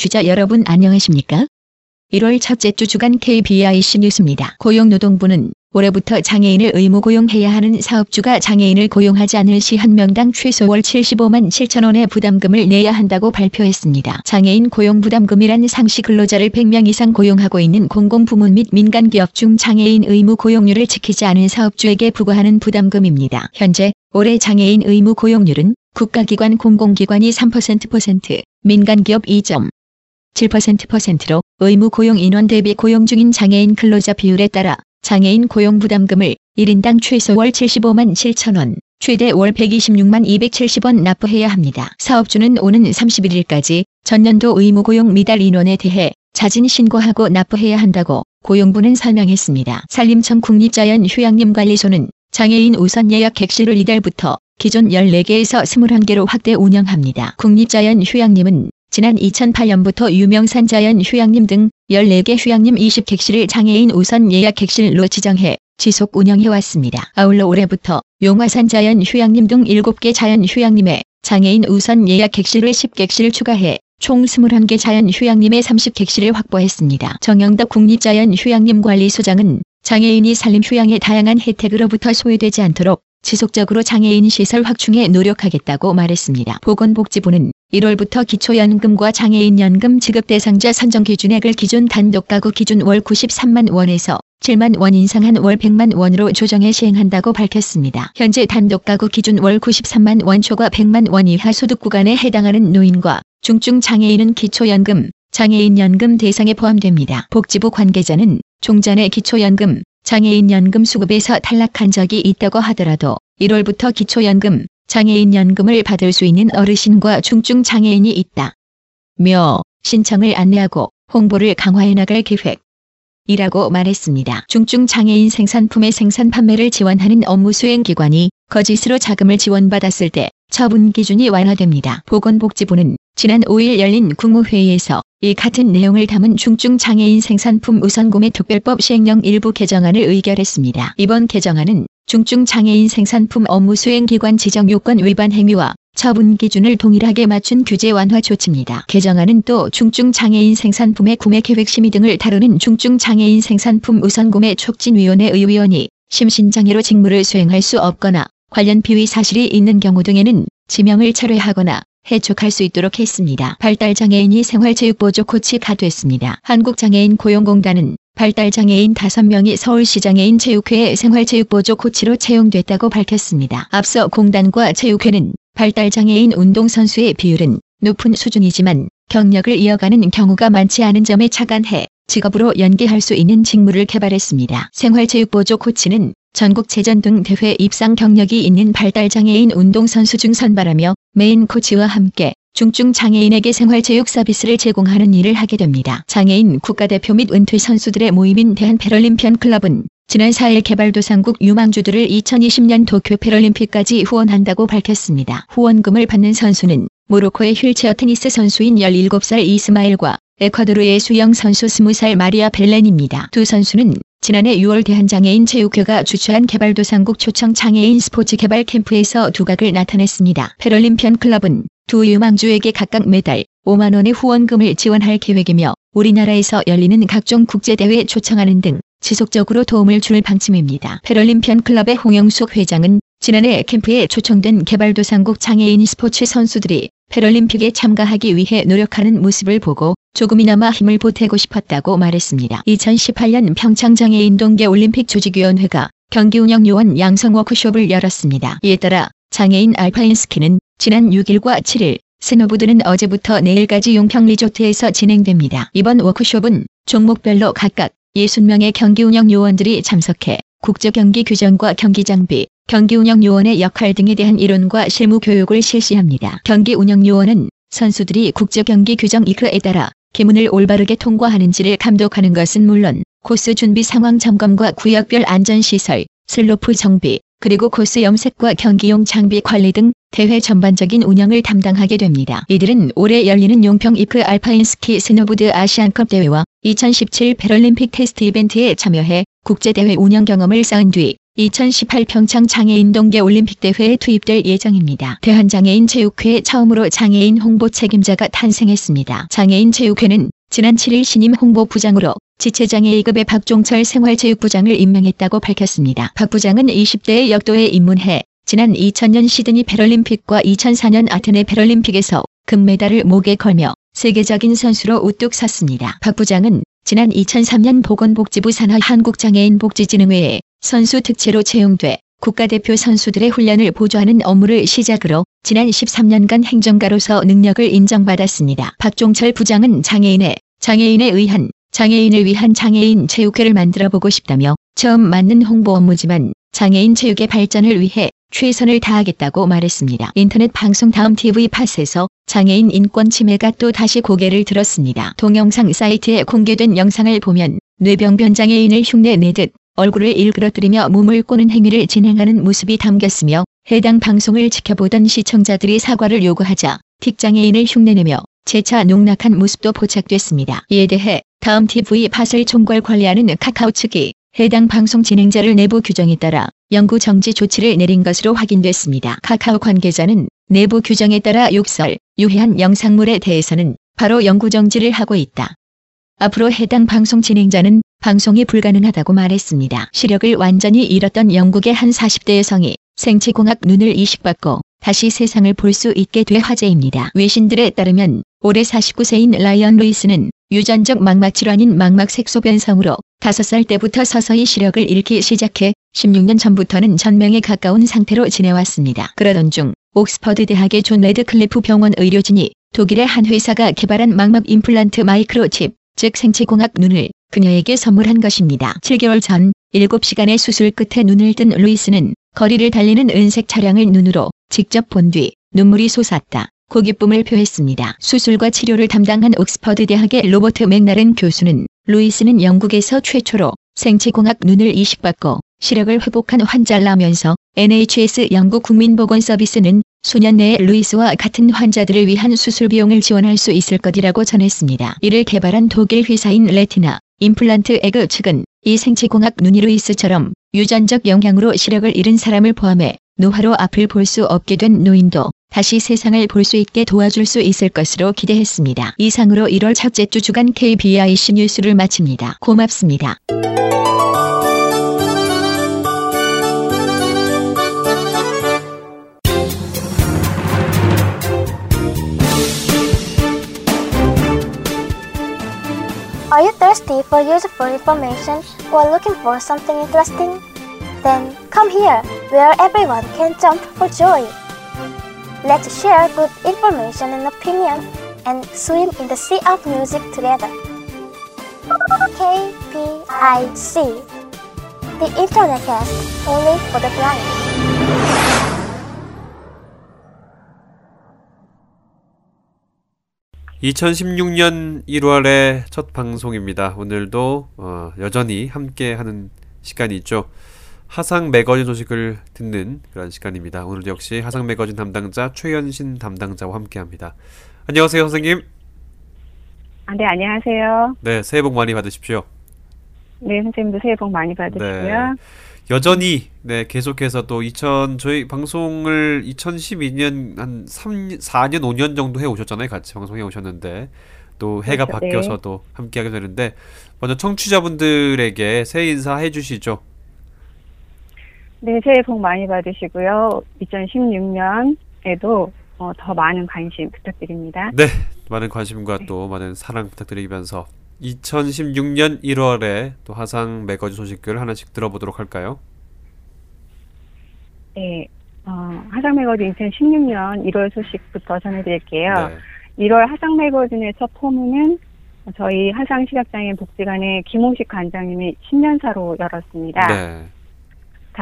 청취자 여러분 안녕하십니까? 1월 첫째 주 주간 KBIC 뉴스입니다. 고용노동부는 올해부터 장애인을 의무 고용해야 하는 사업주가 장애인을 고용하지 않을 시 한 명당 최소 월 75만 7천 원의 부담금을 내야 한다고 발표했습니다. 장애인 고용 부담금이란 상시 근로자를 100명 이상 고용하고 있는 공공부문 및 민간기업 중 장애인 의무 고용률을 지키지 않은 사업주에게 부과하는 부담금입니다. 현재 올해 장애인 의무 고용률은 국가기관 공공기관이 3%%, 민간기업 2.7%%로 의무 고용 인원 대비 고용 중인 장애인 근로자 비율에 따라 장애인 고용 부담금을 1인당 최소 월 75만 7천 원, 최대 월 126만 270원 납부해야 합니다. 사업주는 오는 31일까지 전년도 의무 고용 미달 인원에 대해 자진 신고하고 납부해야 한다고 고용부는 설명했습니다. 산림청 국립자연휴양림관리소는 장애인 우선 예약 객실을 이달부터 기존 14개에서 21개로 확대 운영합니다. 국립자연휴양림은 지난 2008년부터 유명산 자연 휴양림 등 14개 휴양림 20객실을 장애인 우선 예약 객실로 지정해 지속 운영해왔습니다. 아울러 올해부터 용화산 자연 휴양림 등 7개 자연 휴양림에 장애인 우선 예약 객실을 10객실 추가해 총 21개 자연 휴양림에 30객실을 확보했습니다. 정영덕 국립자연휴양림관리소장은 장애인이 산림 휴양의 다양한 혜택으로부터 소외되지 않도록 지속적으로 장애인 시설 확충에 노력하겠다고 말했습니다. 보건복지부는 1월부터 기초연금과 장애인연금 지급 대상자 선정 기준액을 기존 단독 가구 기준 월 93만 원에서 7만 원 인상한 월 100만 원으로 조정해 시행한다고 밝혔습니다. 현재 단독 가구 기준 월 93만 원 초과 100만 원 이하 소득 구간에 해당하는 노인과 중증 장애인은 기초연금, 장애인연금 대상에 포함됩니다. 복지부 관계자는 종전에 기초연금, 장애인연금 수급에서 탈락한 적이 있다고 하더라도 1월부터 기초연금, 장애인 연금을 받을 수 있는 어르신과 중증 장애인이 있다. 며 신청을 안내하고 홍보를 강화해 나갈 계획. 이라고 말했습니다. 중증 장애인 생산품의 생산 판매를 지원하는 업무 수행 기관이 거짓으로 자금을 지원받았을 때 처분 기준이 완화됩니다. 보건복지부는 지난 5일 열린 국무회의에서 이 같은 내용을 담은 중증 장애인 생산품 우선구매 특별법 시행령 일부 개정안을 의결했습니다. 이번 개정안은 중증 장애인 생산품 업무 수행 기관 지정 요건 위반 행위와 처분 기준을 동일하게 맞춘 규제 완화 조치입니다. 개정안은 또 중증 장애인 생산품의 구매 계획 심의 등을 다루는 중증 장애인 생산품 우선구매 촉진위원회의 위원이 심신장애로 직무를 수행할 수 없거나 관련 비위 사실이 있는 경우 등에는 지명을 철회하거나 해촉할 수 있도록 했습니다. 발달장애인이 생활체육보조 코치가 됐습니다. 한국장애인 고용공단은 발달장애인 5명이 서울시장애인 체육회의 생활체육보조 코치로 채용됐다고 밝혔습니다. 앞서 공단과 체육회는 발달장애인 운동선수의 비율은 높은 수준이지만 경력을 이어가는 경우가 많지 않은 점에 착안해 직업으로 연계할 수 있는 직무를 개발했습니다. 생활체육보조 코치는 전국체전 등 대회 입상 경력이 있는 발달장애인 운동선수 중 선발하며 메인 코치와 함께 중증 장애인에게 생활체육 서비스를 제공하는 일을 하게 됩니다. 장애인 국가대표 및 은퇴 선수들의 모임인 대한패럴림피언 클럽은 지난 4일 개발도상국 유망주들을 2020년 도쿄 패럴림픽까지 후원한다고 밝혔습니다. 후원금을 받는 선수는 모로코의 휠체어 테니스 선수인 17살 이스마일과 에콰도르의 수영 선수 20살 마리아 벨렌입니다. 두 선수는 지난해 6월 대한장애인 체육회가 주최한 개발도상국 초청 장애인 스포츠 개발 캠프에서 두각을 나타냈습니다. 패럴림피언 클럽은 두 유망주에게 각각 매달 5만 원의 후원금을 지원할 계획이며 우리나라에서 열리는 각종 국제대회 초청하는 등 지속적으로 도움을 줄 방침입니다. 패럴림피언 클럽의 홍영숙 회장은 지난해 캠프에 초청된 개발도상국 장애인 스포츠 선수들이 패럴림픽에 참가하기 위해 노력하는 모습을 보고 조금이나마 힘을 보태고 싶었다고 말했습니다. 2018년 평창장애인 동계올림픽 조직위원회가 경기 운영 요원 양성 워크숍을 열었습니다. 이에 따라 장애인 알파인 스키는 지난 6일과 7일, 스노보드는 어제부터 내일까지 용평 리조트에서 진행됩니다. 이번 워크숍은 종목별로 각각 60명의 경기 운영 요원들이 참석해 국제 경기 규정과 경기 장비, 경기 운영 요원의 역할 등에 대한 이론과 실무 교육을 실시합니다. 경기 운영 요원은 선수들이 국제 경기 규정 이크에 따라 기문을 올바르게 통과하는지를 감독하는 것은 물론 코스 준비 상황 점검과 구역별 안전시설, 슬로프 정비, 그리고 코스 염색과 경기용 장비 관리 등 대회 전반적인 운영을 담당하게 됩니다. 이들은 올해 열리는 용평 IPC 알파인 스키 스노보드 아시안컵 대회와 2017 패럴림픽 테스트 이벤트에 참여해 국제대회 운영 경험을 쌓은 뒤 2018 평창 장애인 동계 올림픽 대회에 투입될 예정입니다. 대한장애인 체육회 처음으로 장애인 홍보 책임자가 탄생했습니다. 장애인 체육회는 지난 7일 신임 홍보 부장으로 지체장애 2급의 박종철 생활체육부장을 임명했다고 밝혔습니다. 박 부장은 20대의 역도에 입문해 지난 2000년 시드니 패럴림픽과 2004년 아테네 패럴림픽에서 금메달을 목에 걸며 세계적인 선수로 우뚝 섰습니다. 박 부장은 지난 2003년 보건복지부 산하 한국장애인 복지진흥회에 선수 특채로 채용돼 국가대표 선수들의 훈련을 보조하는 업무를 시작으로 지난 13년간 행정가로서 능력을 인정받았습니다. 박종철 부장은 장애인의 장애인에 의한 장애인을 위한 장애인 체육회를 만들어 보고 싶다며 처음 맞는 홍보 업무지만 장애인 체육의 발전을 위해 최선을 다하겠다고 말했습니다. 인터넷 방송 다음 TV 팟에서 장애인 인권 침해가 또 다시 고개를 들었습니다. 동영상 사이트에 공개된 영상을 보면 뇌병변 장애인을 흉내 내듯 얼굴을 일그러뜨리며 몸을 꼬는 행위를 진행하는 모습이 담겼으며 해당 방송을 지켜보던 시청자들이 사과를 요구하자 틱장애인을 흉내내며 재차 농락한 모습도 포착됐습니다. 이에 대해 다음 TV 팟을 총괄 관리하는 카카오 측이 해당 방송 진행자를 내부 규정에 따라 영구 정지 조치를 내린 것으로 확인됐습니다. 카카오 관계자는 내부 규정에 따라 욕설, 유해한 영상물에 대해서는 바로 영구 정지를 하고 있다. 앞으로 해당 방송 진행자는 방송이 불가능하다고 말했습니다. 시력을 완전히 잃었던 영국의 한 40대 여성이 생체공학 눈을 이식받고 다시 세상을 볼 수 있게 돼 화제입니다. 외신들에 따르면 올해 49세인 라이언 루이스는 유전적 망막 질환인 망막 색소변성으로 5살 때부터 서서히 시력을 잃기 시작해 16년 전부터는 전맹에 가까운 상태로 지내왔습니다. 그러던 중 옥스퍼드 대학의 존 레드클리프 병원 의료진이 독일의 한 회사가 개발한 망막 임플란트 마이크로칩, 즉 생체공학 눈을 그녀에게 선물한 것입니다. 7개월 전 7시간의 수술 끝에 눈을 뜬 루이스는 거리를 달리는 은색 차량을 눈으로 직접 본 뒤 눈물이 솟았다. 고 기쁨을 표했습니다. 수술과 치료를 담당한 옥스퍼드 대학의 로버트 맥나른 교수는 루이스는 영국에서 최초로 생체공학 눈을 이식받고 시력을 회복한 환자라면서 NHS 영국 국민보건서비스는 수년 내에 루이스와 같은 환자들을 위한 수술 비용을 지원할 수 있을 것이라고 전했습니다. 이를 개발한 독일 회사인 Retina Implant AG 측은 이 생체공학 눈이 루이스처럼 유전적 영향으로 시력을 잃은 사람을 포함해 노화로 앞을 볼 수 없게 된 노인도 다시 세상을 볼 수 있게 도와줄 수 있을 것으로 기대했습니다. 이상으로 1월 첫째 주 주간 KBIC 뉴스를 마칩니다. 고맙습니다. Are you thirsty for useful information or looking for something interesting? Then come here, where everyone can jump for joy. Let's share good information and opinion and swim in the sea of music together. KPIC The Internet Cast only for the blind. (2016년 1월의) 첫 방송입니다 오늘도 어, 여전히 함께 하는 시간이 있죠 하상 매거진 소식을 듣는 그런 시간입니다 오늘도 역시 하상 매거진 담당자 최연신 담당자와 함께합니다 안녕하세요 선생님 아, 네, 안녕하세요. 네 새해 복 많이 받으십시오 네, 선생님도 새해 복 많이 받으시고요. 여전히 네 계속해서 또 2000 저희 방송을 2012년 한 3, 4년 5년 정도 해 오셨잖아요. 같이 방송해 오셨는데 또 해가 그렇죠, 네. 바뀌어서도 함께 하게 되는데 먼저 청취자분들에게 새해 인사 해 주시죠. 네, 새해 복 많이 받으시고요. 2016년에도 어, 더 많은 관심 부탁드립니다. 네. 많은 관심과 또 많은 사랑 부탁드리면서 2016년 1월에 또 화상 매거진 소식들 하나씩 들어보도록 할까요? 네, 어, 하상 매거진 2016년 1월 소식부터 전해드릴게요. 네. 1월 하상 매거진의 첫 포문은 저희 하상 시각장애인 복지관의 김홍식 관장님이 신년사로 열었습니다. 네.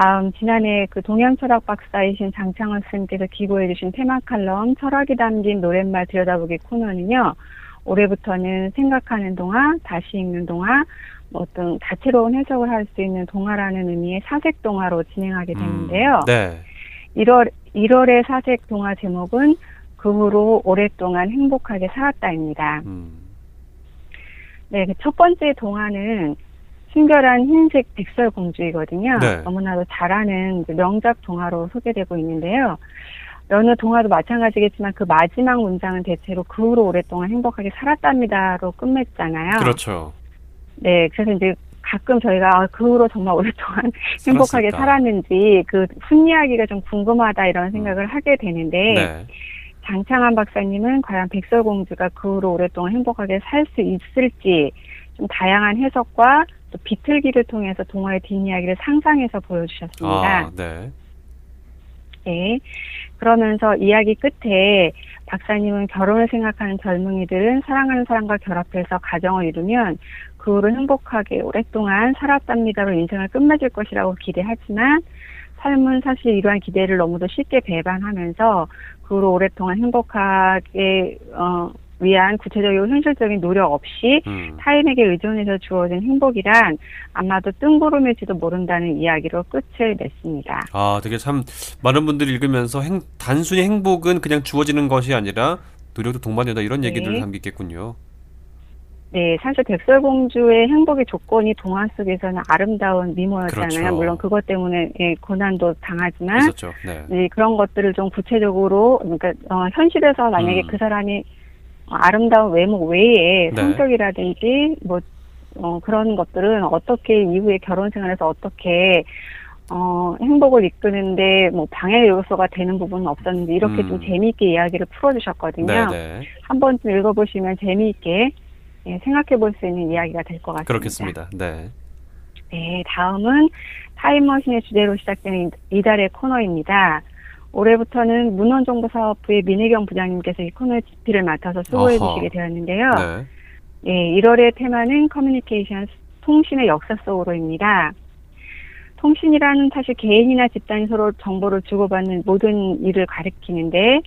다음 지난해 그 동양철학 박사이신 장창원 선생님께서 기고해 주신 테마 칼럼 철학이 담긴 노랫말 들여다보기 코너는요. 올해부터는 생각하는 동화, 다시 읽는 동화, 뭐 어떤 다채로운 해석을 할 수 있는 동화라는 의미의 사색 동화로 진행하게 되는데요. 음, 네. 1월 1월의 사색 동화 제목은 그 후로 오랫동안 행복하게 살았다입니다. 음. 네, 그 첫 번째 동화는 순결한 흰색 백설공주이거든요. 네. 너무나도 잘하는 그 명작 동화로 소개되고 있는데요. 여느 동화도 마찬가지겠지만 그 마지막 문장은 대체로 그 후로 오랫동안 행복하게 살았답니다로 끝맺잖아요. 그렇죠. 네, 그래서 이제 가끔 저희가 아, 그 후로 정말 오랫동안 행복하게 살았을까? 살았는지 그 훗이야기가 좀 궁금하다 이런 생각을 하게 되는데 네. 장창환 박사님은 과연 백설공주가 그 후로 오랫동안 행복하게 살 수 있을지 좀 다양한 해석과 또 비틀기를 통해서 동화의 뒷이야기를 상상해서 보여주셨습니다. 아, 네. 네. 그러면서 이야기 끝에 박사님은 결혼을 생각하는 젊은이들은 사랑하는 사람과 결합해서 가정을 이루면 그 후로 행복하게 오랫동안 살았답니다로 인생을 끝맺을 것이라고 기대하지만 삶은 사실 이러한 기대를 너무도 쉽게 배반하면서 그 후로 오랫동안 행복하게 어, 위한 구체적이고 현실적인 노력 없이 음. 타인에게 의존해서 주어진 행복이란 아마도 뜬구름일지도 모른다는 이야기로 끝을 냈습니다. 아, 되게 참 많은 분들이 읽으면서 행, 단순히 행복은 그냥 주어지는 것이 아니라 노력도 동반되다 이런 네. 얘기를 담기겠군요. 네, 사실 백설공주의 행복의 조건이 동화 속에서는 아름다운 미모였잖아요. 그렇죠. 물론 그것 때문에 예, 고난도 당하지만. 네. 네, 그런 것들을 좀 구체적으로 그러니까 어, 현실에서 만약에 음. 그 사람이 어, 아름다운 외모 외에 네. 성격이라든지 뭐 어, 그런 것들은 어떻게 이후에 결혼 생활에서 어떻게 어, 행복을 이끄는데 뭐 방해 요소가 되는 부분은 없었는지 이렇게 음. 좀 재미있게 이야기를 풀어주셨거든요. 네, 네. 한 번쯤 읽어보시면 재미있게 예, 생각해 볼 수 있는 이야기가 될 것 같습니다. 그렇겠습니다. 네. 네, 다음은 타임머신의 주제로 시작되는 이- 이달의 코너입니다. 올해부터는 문헌정보사업부의 민혜경 부장님께서 이 코너의 지피를 맡아서 수고해. 주시게 되었는데요. 네. 예, 1월의 테마는 커뮤니케이션, 통신의 역사 속으로입니다. 통신이라는 사실 개인이나 집단이 서로 정보를 주고받는 모든 일을 가리키는데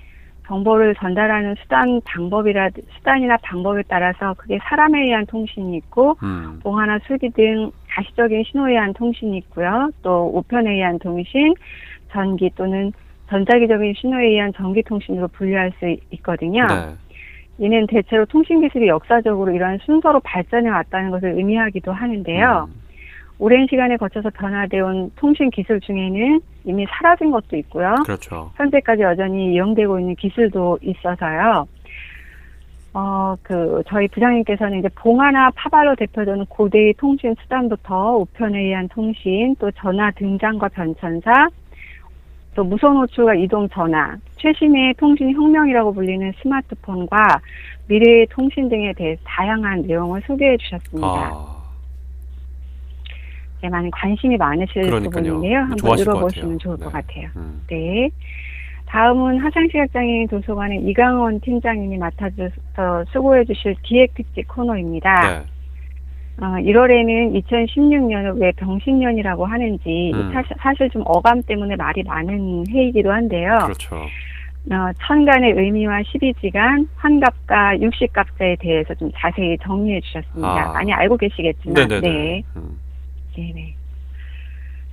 정보를 전달하는 수단 방법이라 수단이나 방법에 따라서 그게 사람에 의한 통신이 있고 음. 봉화나 수기 등 가시적인 신호에 의한 통신이 있고요. 또 우편에 의한 통신, 전기 또는 전자기적인 신호에 의한 전기 통신으로 분류할 수 있거든요. 네. 이는 대체로 통신 기술이 역사적으로 이러한 순서로 발전해 왔다는 것을 의미하기도 하는데요. 음. 오랜 시간에 거쳐서 변화되어 온 통신 기술 중에는 이미 사라진 것도 있고요. 그렇죠. 현재까지 여전히 이용되고 있는 기술도 있어서요. 어, 그, 저희 부장님께서는 이제 봉화나 파발로 대표되는 고대의 통신 수단부터 우편에 의한 통신, 또 전화 등장과 변천사, 또 무선 호출과 이동 전화, 최신의 통신 혁명이라고 불리는 스마트폰과 미래의 통신 등에 대해 다양한 내용을 소개해 주셨습니다. 아, 네, 많은 관심이 많으실 그러니까요. 부분인데요. 한번 같아요. 좋을 네. 것 같아요. 음. 네. 다음은 하상시각장애인 도서관의 이강원 팀장님이 맡아줘서 수고해 주실 기획 특집 코너입니다. 네. 어, 1월에는 2016년을 왜 병신년이라고 하는지 음. 사실, 사실 좀 어감 때문에 말이 많은 해이기도 한데요. 그렇죠. 어, 천간의 의미와 12지간, 환갑과 육식갑자에 대해서 좀 자세히 정리해 주셨습니다. 아. 많이 알고 계시겠지만. 네네네. 네. 음. 네네.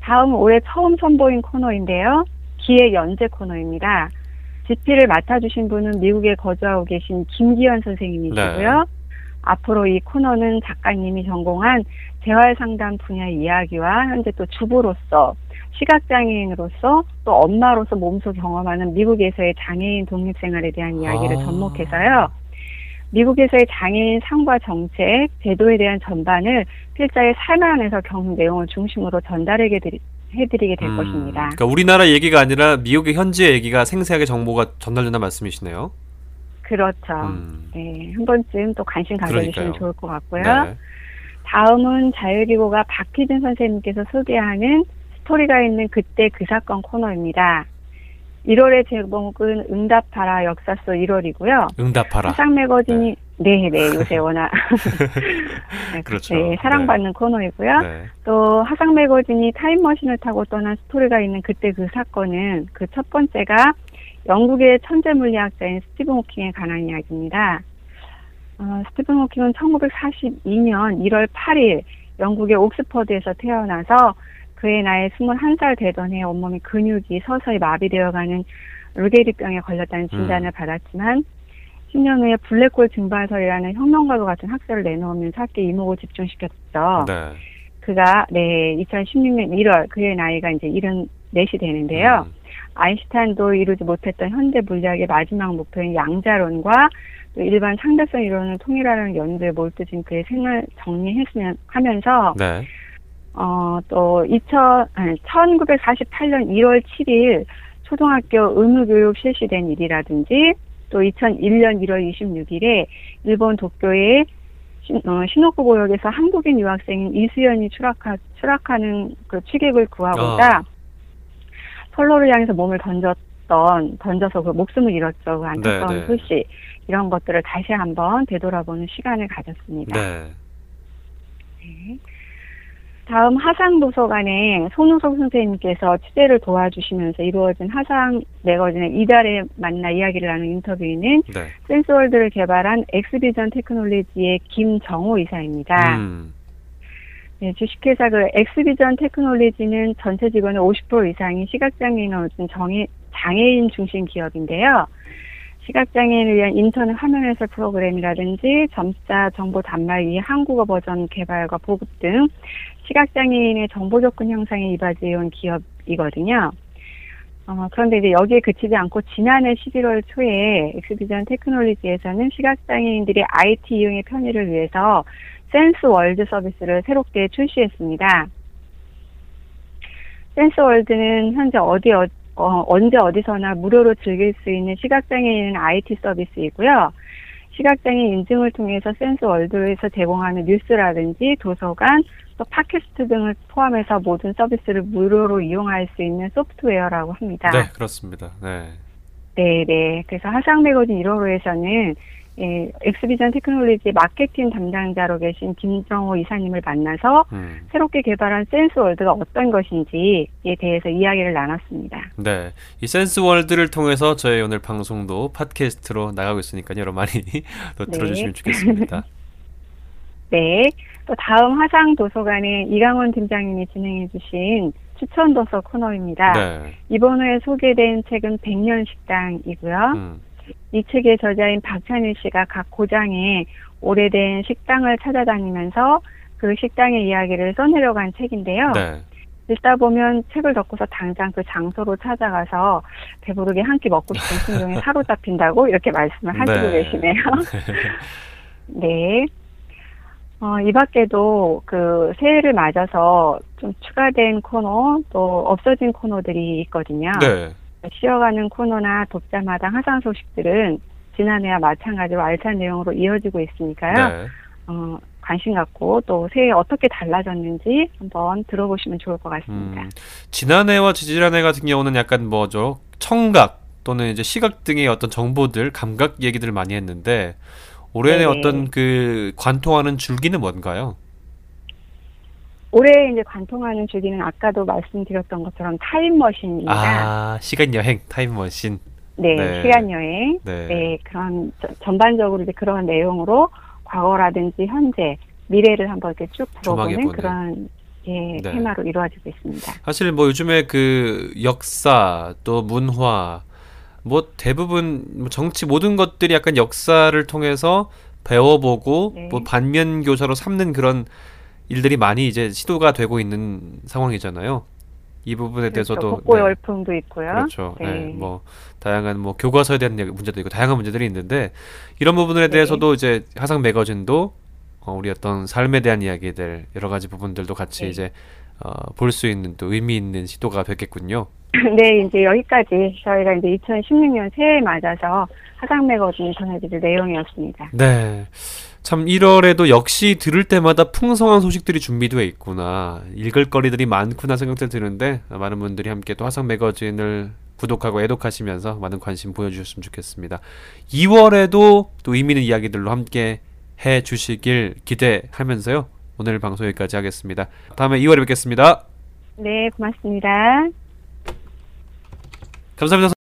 다음은 올해 처음 선보인 코너인데요. 기획 연재 코너입니다. 집필을 맡아주신 분은 미국에 거주하고 계신 김기현 선생님이시고요. 네. 앞으로 이 코너는 작가님이 전공한 재활 상담 분야의 이야기와 현재 또 주부로서 시각장애인으로서 또 엄마로서 몸소 경험하는 미국에서의 장애인 독립생활에 대한 이야기를 아. 접목해서요. 미국에서의 장애인 상과 정책, 제도에 대한 전반을 필자의 삶 안에서 겪는 내용을 중심으로 전달하게 드리, 해드리게 될 음, 것입니다. 그러니까 우리나라 얘기가 아니라 미국의 현지 얘기가 생생하게 정보가 전달된다는 말씀이시네요. 그렇죠. 음. 네, 한 번쯤 또 관심 가져주시면 그러니까요. 좋을 것 같고요. 네. 다음은 자유기고가 박희준 선생님께서 소개하는 스토리가 있는 그때 그 사건 코너입니다. 1월의 제목은 응답하라 역사 속 1월이고요. 응답하라. 화상 매거진이 네, 네, 요새 워낙 네, 그렇죠. 네, 사랑받는 코너이고요. 네. 또 화상 매거진이 타임머신을 타고 떠난 스토리가 있는 그때 그 사건은 그 첫 번째가 영국의 천재 물리학자인 스티븐 호킹에 관한 이야기입니다. 어, 스티븐 호킹은 1942년 1월 8일 영국의 옥스퍼드에서 태어나서 그의 나이 21살 되던 해 온몸의 근육이 서서히 마비되어가는 루게리병에 걸렸다는 진단을 음. 받았지만 10년 후에 블랙홀 증발설이라는 혁명과도 같은 학설을 내놓으면서 학계 이목을 집중시켰죠. 네. 그가 네 2016년 1월 그의 나이가 이제 74이 되는데요. 음. 아인슈타인도 이루지 못했던 현대 물리학의 마지막 목표인 양자론과 또 일반 상대성 이론을 통일하는 연구에 몰두진 그의 생을 정리했으면 하면서 네. 어, 또 2000, 아니, 1948년 1월 7일 초등학교 의무교육 실시된 일이라든지 또 2001년 1월 26일에 일본 도쿄의 신, 어, 시노쿠 고역에서 한국인 유학생인 이수연이 추락하, 추락하는 그 취객을 구하고자 아. 선로를 향해서 몸을 던졌던, 던져서 그 목숨을 잃었죠. 그 안타까운 네, 네. 소식. 이런 것들을 다시 한번 되돌아보는 시간을 가졌습니다. 네. 네. 다음 하상도서관에 손우석 선생님께서 취재를 도와주시면서 이루어진 하상 매거진의 이달에 만나 이야기를 나눈 인터뷰에는 네. 센스월드를 개발한 엑스비전 테크놀로지의 김정호 이사입니다. 음. 네, 주식회사 그 엑스비전 테크놀로지는 전체 직원의 50% 이상이 시각장애인을 얻은 정의, 장애인 중심 기업인데요. 시각장애인을 위한 인터넷 화면 해설 프로그램이라든지 점자 정보 단말기 한국어 버전 개발과 보급 등 시각장애인의 정보 접근 향상에 이바지해온 기업이거든요. 어, 그런데 이제 여기에 그치지 않고 지난해 11월 초에 엑스비전 테크놀로지에서는 시각장애인들의 IT 이용의 편의를 위해서 센스 월드 서비스를 새롭게 출시했습니다. 센스 월드는 현재 어디 어, 어, 언제 어디서나 무료로 즐길 수 있는 시각장애인 IT 서비스이고요. 시각장애인 인증을 통해서 센스 월드에서 제공하는 뉴스라든지 도서관, 또 팟캐스트 등을 포함해서 모든 서비스를 무료로 이용할 수 있는 소프트웨어라고 합니다. 네, 그렇습니다. 네. 네, 네. 그래서 하상 매거진 1호로에서는 예, 엑스비전 테크놀로지 마케팅 담당자로 계신 김정호 이사님을 만나서 음. 새롭게 개발한 센스 월드가 어떤 것인지에 대해서 이야기를 나눴습니다. 네. 이 센스 월드를 통해서 저희 오늘 방송도 팟캐스트로 나가고 있으니까 여러분 많이 또 네. 들어주시면 좋겠습니다. 네. 또 다음 화상 도서관에 이강원 팀장님이 진행해 주신 추천 도서 코너입니다. 네. 이번 후에 소개된 책은 백년 식당이고요. 음. 이 책의 저자인 박찬일 씨가 각 고장에 오래된 식당을 찾아다니면서 그 식당의 이야기를 써내려간 책인데요. 네. 읽다 보면 책을 덮고서 당장 그 장소로 찾아가서 배부르게 한 끼 먹고 싶은 심정에 사로잡힌다고 이렇게 말씀을 하시고 네. 계시네요. 네. 어, 이 밖에도 그 새해를 맞아서 좀 추가된 코너 또 없어진 코너들이 있거든요. 네. 쉬어가는 코너나 독자마당 하산 소식들은 지난해와 마찬가지로 알찬 내용으로 이어지고 있으니까요. 네. 어, 관심 갖고 또 새해 어떻게 달라졌는지 한번 들어보시면 좋을 것 같습니다. 음, 지난해와 지지난해 같은 경우는 약간 뭐죠? 청각 또는 이제 시각 등의 어떤 정보들, 감각 얘기들을 많이 했는데 올해는 네네. 어떤 그 관통하는 줄기는 뭔가요? 올해 이제 관통하는 주기는 아까도 말씀드렸던 것처럼 타임머신입니다. 아, 시간 여행, 타임머신. 네, 네. 시간 여행. 네. 네, 그런 저- 전반적으로 이제 그런 내용으로 과거라든지 현재, 미래를 한번 이렇게 쭉 조망해 들어보는 보는. 그런 예, 네. 테마로 이루어지고 있습니다. 사실 뭐 요즘에 그 역사 또 문화 뭐 대부분 뭐 정치 모든 것들이 약간 역사를 통해서 배워보고 네. 뭐 반면 교사로 삼는 그런 일들이 많이 이제 시도가 되고 있는 상황이잖아요. 이 부분에 대해서도 그렇죠. 네. 열풍도 있고요. 그렇죠. 네. 네. 뭐 다양한 뭐 교과서에 대한 문제도 있고 다양한 문제들이 있는데 이런 부분에 네. 대해서도 이제 하상 매거진도 어, 우리 어떤 삶에 대한 이야기들 여러 가지 부분들도 같이 네. 이제 어, 볼 수 있는 또 의미 있는 시도가 됐겠군요. 네, 이제 여기까지 저희가 이제 2016년 새해 맞아서 하상 매거진이 전해드릴 내용이었습니다. 네. 참 1월에도 역시 들을 때마다 풍성한 소식들이 준비되어 있구나. 읽을 거리들이 많구나 생각들 드는데 많은 분들이 함께 또 화상 매거진을 구독하고 애독하시면서 많은 관심 보여주셨으면 좋겠습니다. 2월에도 또 의미 있는 이야기들로 함께 해 주시길 기대하면서요. 오늘 방송 여기까지 하겠습니다. 다음에 2월에 뵙겠습니다. 네, 고맙습니다. 감사합니다.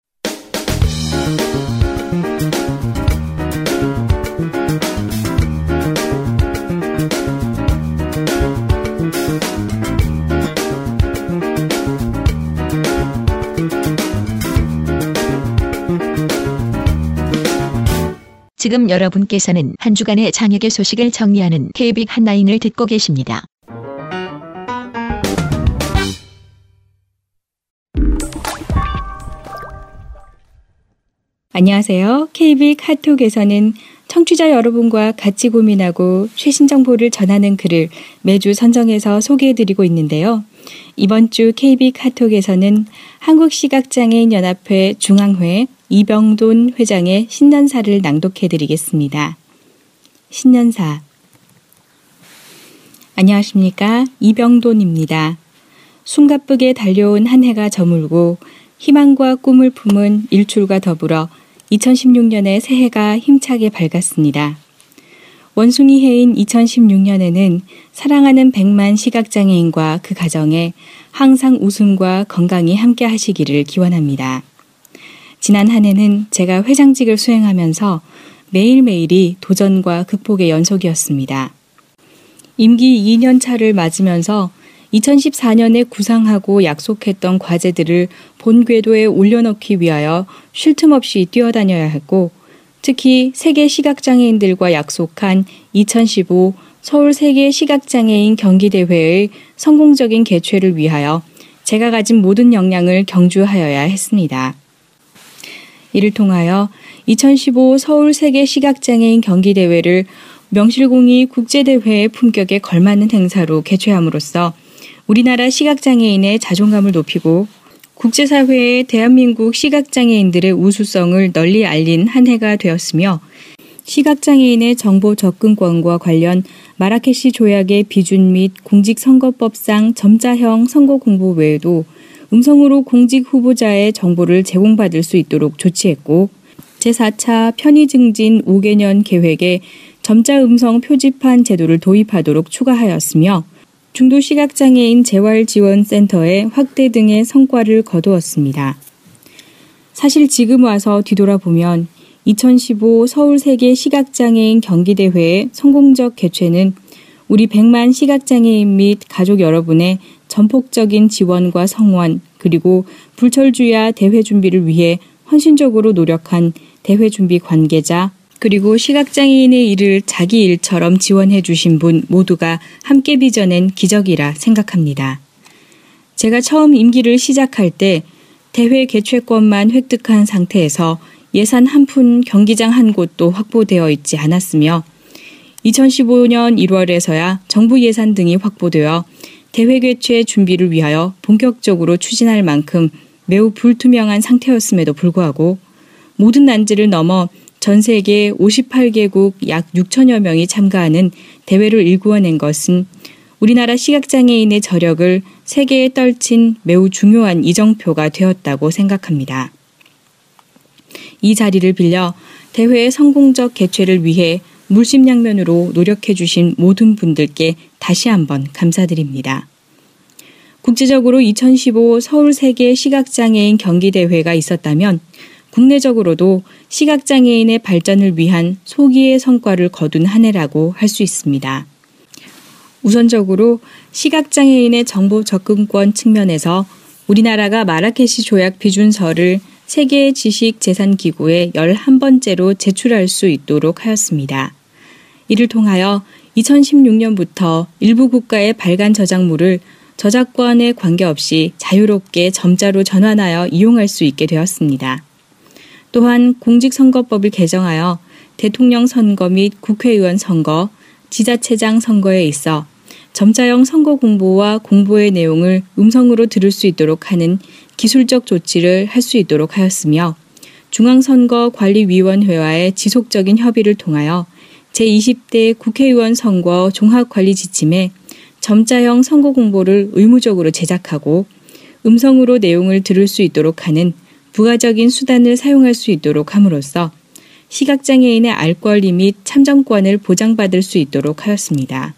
지금 여러분께서는 한 주간의 장혁의 소식을 정리하는 KBIC 한라인을 듣고 계십니다. 안녕하세요. KB 카톡에서는 청취자 여러분과 같이 고민하고 최신 정보를 전하는 글을 매주 선정해서 소개해드리고 있는데요. 이번 주 KB 카톡에서는 한국시각장애인연합회 중앙회 이병돈 회장의 신년사를 낭독해드리겠습니다. 신년사 안녕하십니까. 이병돈입니다. 숨가쁘게 달려온 한 해가 저물고 희망과 꿈을 품은 일출과 더불어 2016년의 새해가 힘차게 밝았습니다. 원숭이 해인 2016년에는 사랑하는 100만 시각장애인과 그 가정에 항상 웃음과 건강이 함께 하시기를 기원합니다. 지난 한 해는 제가 회장직을 수행하면서 매일매일이 도전과 극복의 연속이었습니다. 임기 2년 차를 맞으면서 2014년에 구상하고 약속했던 과제들을 본 궤도에 올려놓기 위하여 쉴 틈 없이 뛰어다녀야 했고 특히 세계 시각장애인들과 약속한 2015 서울 세계 시각장애인 경기대회의 성공적인 개최를 위하여 제가 가진 모든 역량을 경주하여야 했습니다. 이를 통하여 2015 서울 세계 시각장애인 경기대회를 명실공히 국제대회의 품격에 걸맞는 행사로 개최함으로써 우리나라 시각장애인의 자존감을 높이고 국제사회에 대한민국 시각장애인들의 우수성을 널리 알린 한 해가 되었으며 시각장애인의 정보 접근권과 관련 마라케시 조약의 비준 및 공직선거법상 점자형 선거 공보 외에도 음성으로 공직 후보자의 정보를 제공받을 수 있도록 조치했고 제4차 편의 증진 5개년 계획에 점자 음성 표지판 제도를 도입하도록 추가하였으며 중도 시각장애인 재활지원센터의 확대 등의 성과를 거두었습니다. 사실 지금 와서 뒤돌아보면 2015 서울 세계 시각장애인 경기대회의 성공적 개최는 우리 100만 시각장애인 및 가족 여러분의 전폭적인 지원과 성원 그리고 불철주야 대회 준비를 위해 헌신적으로 노력한 대회 준비 관계자 그리고 시각장애인의 일을 자기 일처럼 지원해 주신 분 모두가 함께 빚어낸 기적이라 생각합니다. 제가 처음 임기를 시작할 때 대회 개최권만 획득한 상태에서 예산 한 푼 경기장 한 곳도 확보되어 있지 않았으며 2015년 1월에서야 정부 예산 등이 확보되어 대회 개최 준비를 위하여 본격적으로 추진할 만큼 매우 불투명한 상태였음에도 불구하고 모든 난제를 넘어 전 세계 58개국 약 6천여 명이 참가하는 대회를 일구어낸 것은 우리나라 시각장애인의 저력을 세계에 떨친 매우 중요한 이정표가 되었다고 생각합니다. 이 자리를 빌려 대회의 성공적 개최를 위해 물심양면으로 노력해 주신 모든 분들께 다시 한번 감사드립니다. 국제적으로 2015 서울 세계 시각장애인 경기대회가 있었다면 국내적으로도 시각장애인의 발전을 위한 소기의 성과를 거둔 한 해라고 할 수 있습니다. 우선적으로 시각장애인의 정보 접근권 측면에서 우리나라가 마라케시 조약 비준서를 세계 지식 재산 기구에 11번째로 제출할 수 있도록 하였습니다. 이를 통하여 2016년부터 일부 국가의 발간 저작물을 저작권에 관계없이 자유롭게 점자로 전환하여 이용할 수 있게 되었습니다. 또한 공직선거법을 개정하여 대통령 선거 및 국회의원 선거, 지자체장 선거에 있어 점자형 선거 공보와 공보의 내용을 음성으로 들을 수 있도록 하는 기술적 조치를 할 수 있도록 하였으며 중앙선거관리위원회와의 지속적인 협의를 통하여 제20대 국회의원 선거 종합관리 지침에 점자형 선거 공보를 의무적으로 제작하고 음성으로 내용을 들을 수 있도록 하는 부가적인 수단을 사용할 수 있도록 함으로써 시각장애인의 알 권리 및 참정권을 보장받을 수 있도록 하였습니다.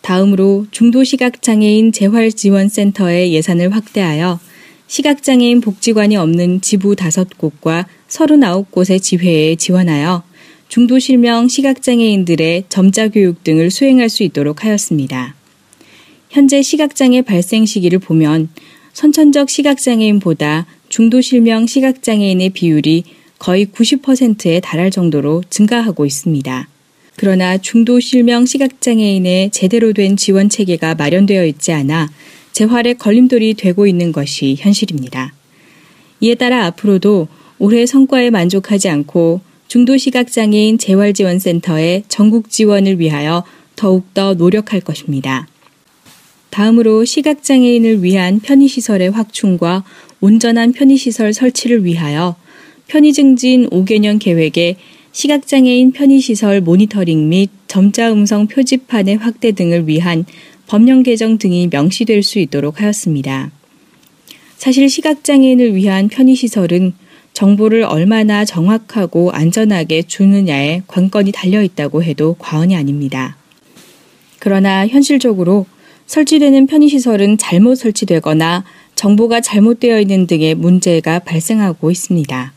다음으로 중도시각장애인 재활지원센터의 예산을 확대하여 시각장애인 복지관이 없는 지부 5곳과 39곳의 지회에 지원하여 중도실명 시각장애인들의 점자교육 등을 수행할 수 있도록 하였습니다. 현재 시각장애 발생 시기를 보면 선천적 시각장애인보다 중도실명 시각장애인의 비율이 거의 90%에 달할 정도로 증가하고 있습니다. 그러나 중도실명 시각장애인의 제대로 된 지원 체계가 마련되어 있지 않아 재활의 걸림돌이 되고 있는 것이 현실입니다. 이에 따라 앞으로도 올해 성과에 만족하지 않고 중도시각장애인 재활지원센터의 전국 지원을 위하여 더욱더 노력할 것입니다. 다음으로 시각장애인을 위한 편의시설의 확충과 온전한 편의시설 설치를 위하여 편의증진 5개년 계획에 시각장애인 편의시설 모니터링 및 점자 음성 표지판의 확대 등을 위한 법령 개정 등이 명시될 수 있도록 하였습니다. 사실 시각장애인을 위한 편의시설은 정보를 얼마나 정확하고 안전하게 주느냐에 관건이 달려 있다고 해도 과언이 아닙니다. 그러나 현실적으로 설치되는 편의시설은 잘못 설치되거나 정보가 잘못되어 있는 등의 문제가 발생하고 있습니다.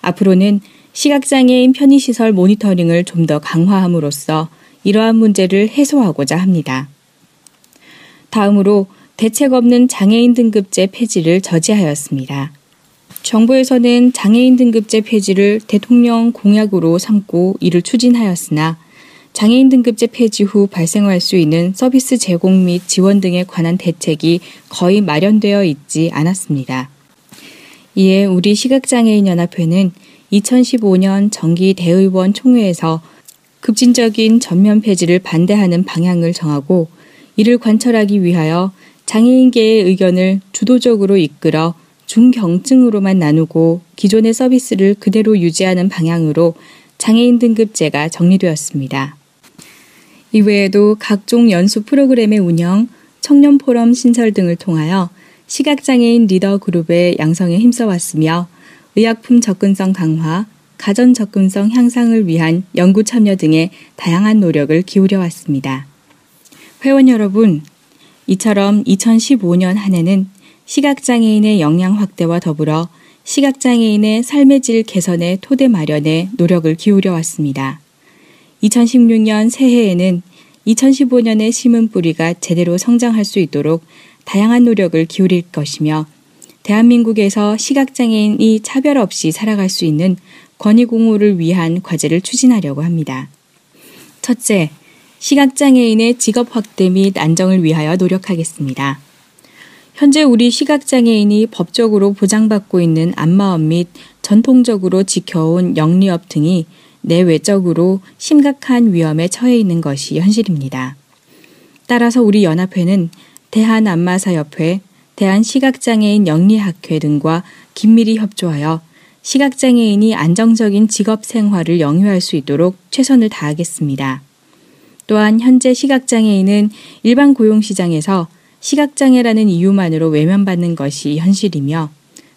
앞으로는 시각장애인 편의시설 모니터링을 좀 더 강화함으로써 이러한 문제를 해소하고자 합니다. 다음으로 대책 없는 장애인 등급제 폐지를 저지하였습니다. 정부에서는 장애인 등급제 폐지를 대통령 공약으로 삼고 이를 추진하였으나 장애인 등급제 폐지 후 발생할 수 있는 서비스 제공 및 지원 등에 관한 대책이 거의 마련되어 있지 않았습니다. 이에 우리 시각장애인연합회는 2015년 정기 대의원 총회에서 급진적인 전면 폐지를 반대하는 방향을 정하고 이를 관철하기 위하여 장애인계의 의견을 주도적으로 이끌어 중경증으로만 나누고 기존의 서비스를 그대로 유지하는 방향으로 장애인 등급제가 정리되었습니다. 이외에도 각종 연수 프로그램의 운영, 청년 포럼 신설 등을 통하여 시각장애인 리더 그룹의 양성에 힘써왔으며 의약품 접근성 강화, 가전 접근성 향상을 위한 연구 참여 등의 다양한 노력을 기울여 왔습니다. 회원 여러분, 이처럼 2015년 한 해는 시각장애인의 역량 확대와 더불어 시각장애인의 삶의 질 개선의 토대 마련에 노력을 기울여 왔습니다. 2016년 새해에는 2015년의 심은 뿌리가 제대로 성장할 수 있도록 다양한 노력을 기울일 것이며 대한민국에서 시각장애인이 차별 없이 살아갈 수 있는 권익공호를 위한 과제를 추진하려고 합니다. 첫째, 시각장애인의 직업 확대 및 안정을 위하여 노력하겠습니다. 현재 우리 시각장애인이 법적으로 보장받고 있는 안마업 및 전통적으로 지켜온 영리업 등이 내외적으로 심각한 위험에 처해 있는 것이 현실입니다. 따라서 우리 연합회는 대한안마사협회, 대한시각장애인 영리학회 등과 긴밀히 협조하여 시각장애인이 안정적인 직업 생활을 영위할 수 있도록 최선을 다하겠습니다. 또한 현재 시각장애인은 일반 고용시장에서 시각장애라는 이유만으로 외면받는 것이 현실이며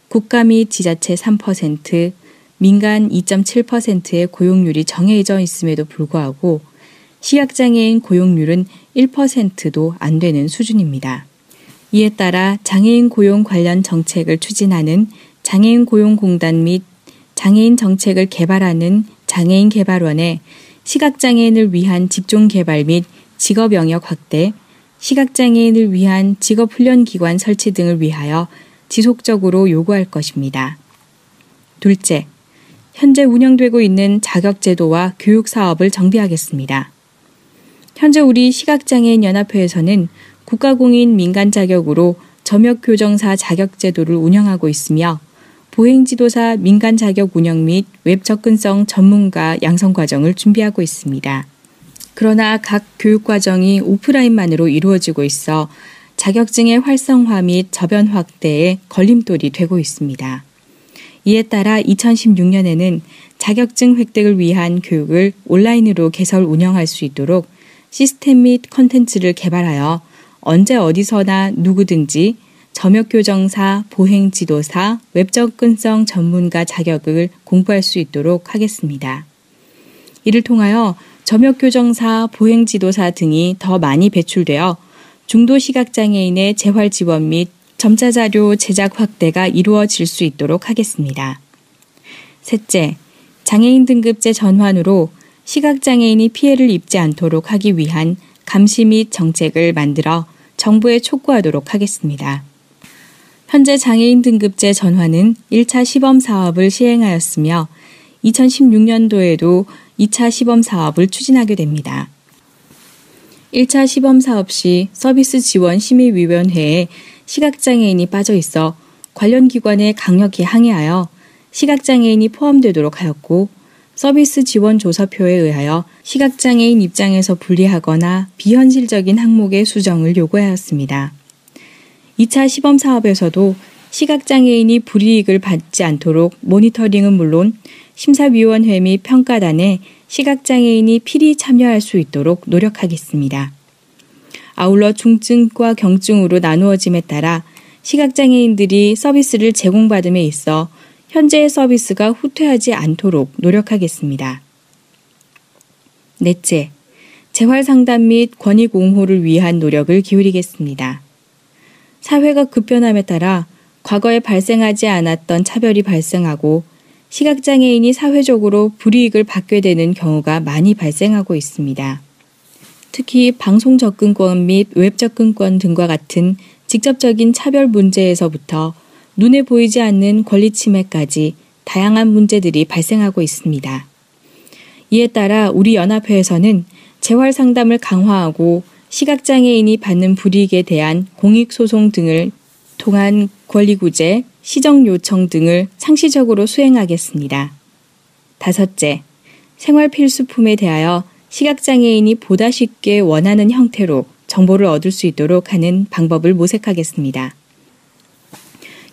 국가 및 지자체 3%, 민간 2.7%의 고용률이 정해져 있음에도 불구하고 시각장애인 고용률은 1%도 안 되는 수준입니다. 이에 따라 장애인 고용 관련 정책을 추진하는 장애인 고용공단 및 장애인 정책을 개발하는 장애인 개발원에 시각장애인을 위한 직종 개발 및 직업 영역 확대, 시각장애인을 위한 직업훈련기관 설치 등을 위하여 지속적으로 요구할 것입니다. 둘째, 현재 운영되고 있는 자격제도와 교육 사업을 정비하겠습니다. 현재 우리 시각장애인 연합회에서는 국가공인 민간 자격으로 점역 교정사 자격제도를 운영하고 있으며 보행지도사 민간 자격 운영 및 웹 접근성 전문가 양성 과정을 준비하고 있습니다. 그러나 각 교육 과정이 오프라인만으로 이루어지고 있어 자격증의 활성화 및 저변 확대에 걸림돌이 되고 있습니다. 이에 따라 2016년에는 자격증 획득을 위한 교육을 온라인으로 개설 운영할 수 있도록 시스템 및 컨텐츠를 개발하여 언제 어디서나 누구든지 점역교정사, 보행지도사, 웹접근성 전문가 자격을 공부할 수 있도록 하겠습니다. 이를 통하여 점역교정사, 보행지도사 등이 더 많이 배출되어 중도시각장애인의 재활 지원 및 점자 자료 제작 확대가 이루어질 수 있도록 하겠습니다. 셋째, 장애인 등급제 전환으로 시각장애인이 피해를 입지 않도록 하기 위한 감시 및 정책을 만들어 정부에 촉구하도록 하겠습니다. 현재 장애인 등급제 전환은 1차 시범 사업을 시행하였으며 2016년도에도 2차 시범 사업을 추진하게 됩니다. 1차 시범 사업 시 서비스 지원 심의위원회에 시각장애인이 빠져 있어 관련 기관에 강력히 항의하여 시각장애인이 포함되도록 하였고 서비스 지원 조사표에 의하여 시각장애인 입장에서 불리하거나 비현실적인 항목의 수정을 요구하였습니다. 2차 시범 사업에서도 시각장애인이 불이익을 받지 않도록 모니터링은 물론 심사위원회 및 평가단에 시각장애인이 필히 참여할 수 있도록 노력하겠습니다. 아울러 중증과 경증으로 나누어짐에 따라 시각장애인들이 서비스를 제공받음에 있어 현재의 서비스가 후퇴하지 않도록 노력하겠습니다. 넷째, 재활상담 및 권익옹호를 위한 노력을 기울이겠습니다. 사회가 급변함에 따라 과거에 발생하지 않았던 차별이 발생하고 시각장애인이 사회적으로 불이익을 받게 되는 경우가 많이 발생하고 있습니다. 특히 방송 접근권 및 웹 접근권 등과 같은 직접적인 차별 문제에서부터 눈에 보이지 않는 권리 침해까지 다양한 문제들이 발생하고 있습니다. 이에 따라 우리 연합회에서는 재활 상담을 강화하고 시각장애인이 받는 불이익에 대한 공익소송 등을 통한 권리구제, 시정 요청 등을 상시적으로 수행하겠습니다. 다섯째, 생활 필수품에 대하여 시각장애인이 보다 쉽게 원하는 형태로 정보를 얻을 수 있도록 하는 방법을 모색하겠습니다.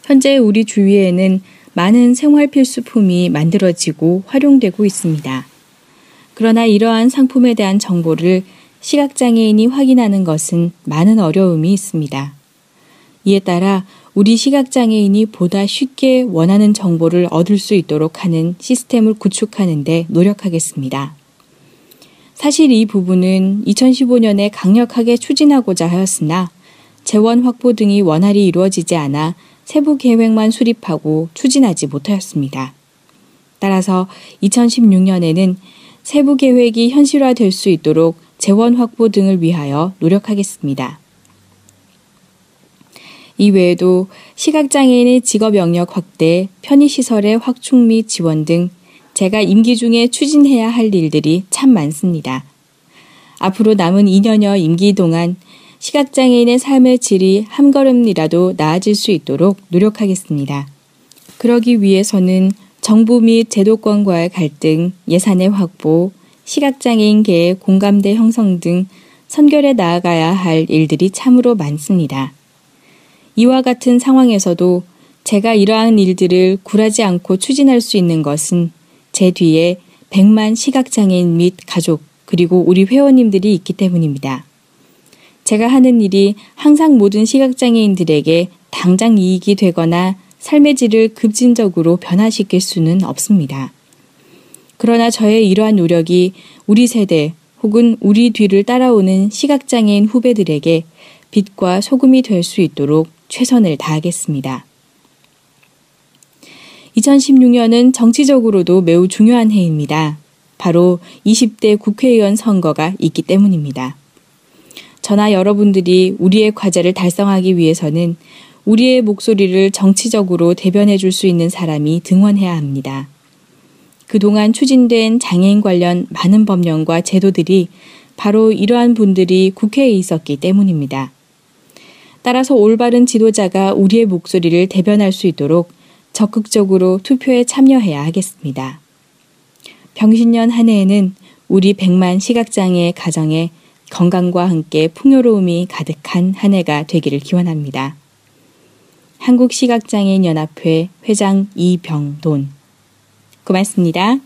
현재 우리 주위에는 많은 생활 필수품이 만들어지고 활용되고 있습니다. 그러나 이러한 상품에 대한 정보를 시각장애인이 확인하는 것은 많은 어려움이 있습니다. 이에 따라 우리 시각장애인이 보다 쉽게 원하는 정보를 얻을 수 있도록 하는 시스템을 구축하는 데 노력하겠습니다. 사실 이 부분은 2015년에 강력하게 추진하고자 하였으나 재원 확보 등이 원활히 이루어지지 않아 세부 계획만 수립하고 추진하지 못하였습니다. 따라서 2016년에는 세부 계획이 현실화될 수 있도록 재원 확보 등을 위하여 노력하겠습니다. 이외에도 시각장애인의 직업 영역 확대, 편의시설의 확충 및 지원 등 제가 임기 중에 추진해야 할 일들이 참 많습니다. 앞으로 남은 2년여 임기 동안 시각장애인의 삶의 질이 한 걸음이라도 나아질 수 있도록 노력하겠습니다. 그러기 위해서는 정부 및 제도권과의 갈등, 예산의 확보, 시각장애인계의 공감대 형성 등 선결해 나아가야 할 일들이 참으로 많습니다. 이와 같은 상황에서도 제가 이러한 일들을 굴하지 않고 추진할 수 있는 것은 제 뒤에 100만 시각장애인 및 가족 그리고 우리 회원님들이 있기 때문입니다. 제가 하는 일이 항상 모든 시각장애인들에게 당장 이익이 되거나 삶의 질을 급진적으로 변화시킬 수는 없습니다. 그러나 저의 이러한 노력이 우리 세대 혹은 우리 뒤를 따라오는 시각장애인 후배들에게 빛과 소금이 될 수 있도록 최선을 다하겠습니다. 2016년은 정치적으로도 매우 중요한 해입니다. 바로 20대 국회의원 선거가 있기 때문입니다. 저나 여러분들이 우리의 과제를 달성하기 위해서는 우리의 목소리를 정치적으로 대변해 줄 수 있는 사람이 등원해야 합니다. 그동안 추진된 장애인 관련 많은 법령과 제도들이 바로 이러한 분들이 국회에 있었기 때문입니다. 따라서 올바른 지도자가 우리의 목소리를 대변할 수 있도록 적극적으로 투표에 참여해야 하겠습니다. 병신년 한 해에는 우리 100만 시각장애 가정에 건강과 함께 풍요로움이 가득한 한 해가 되기를 기원합니다. 한국시각장애인연합회 회장 이병돈 고맙습니다.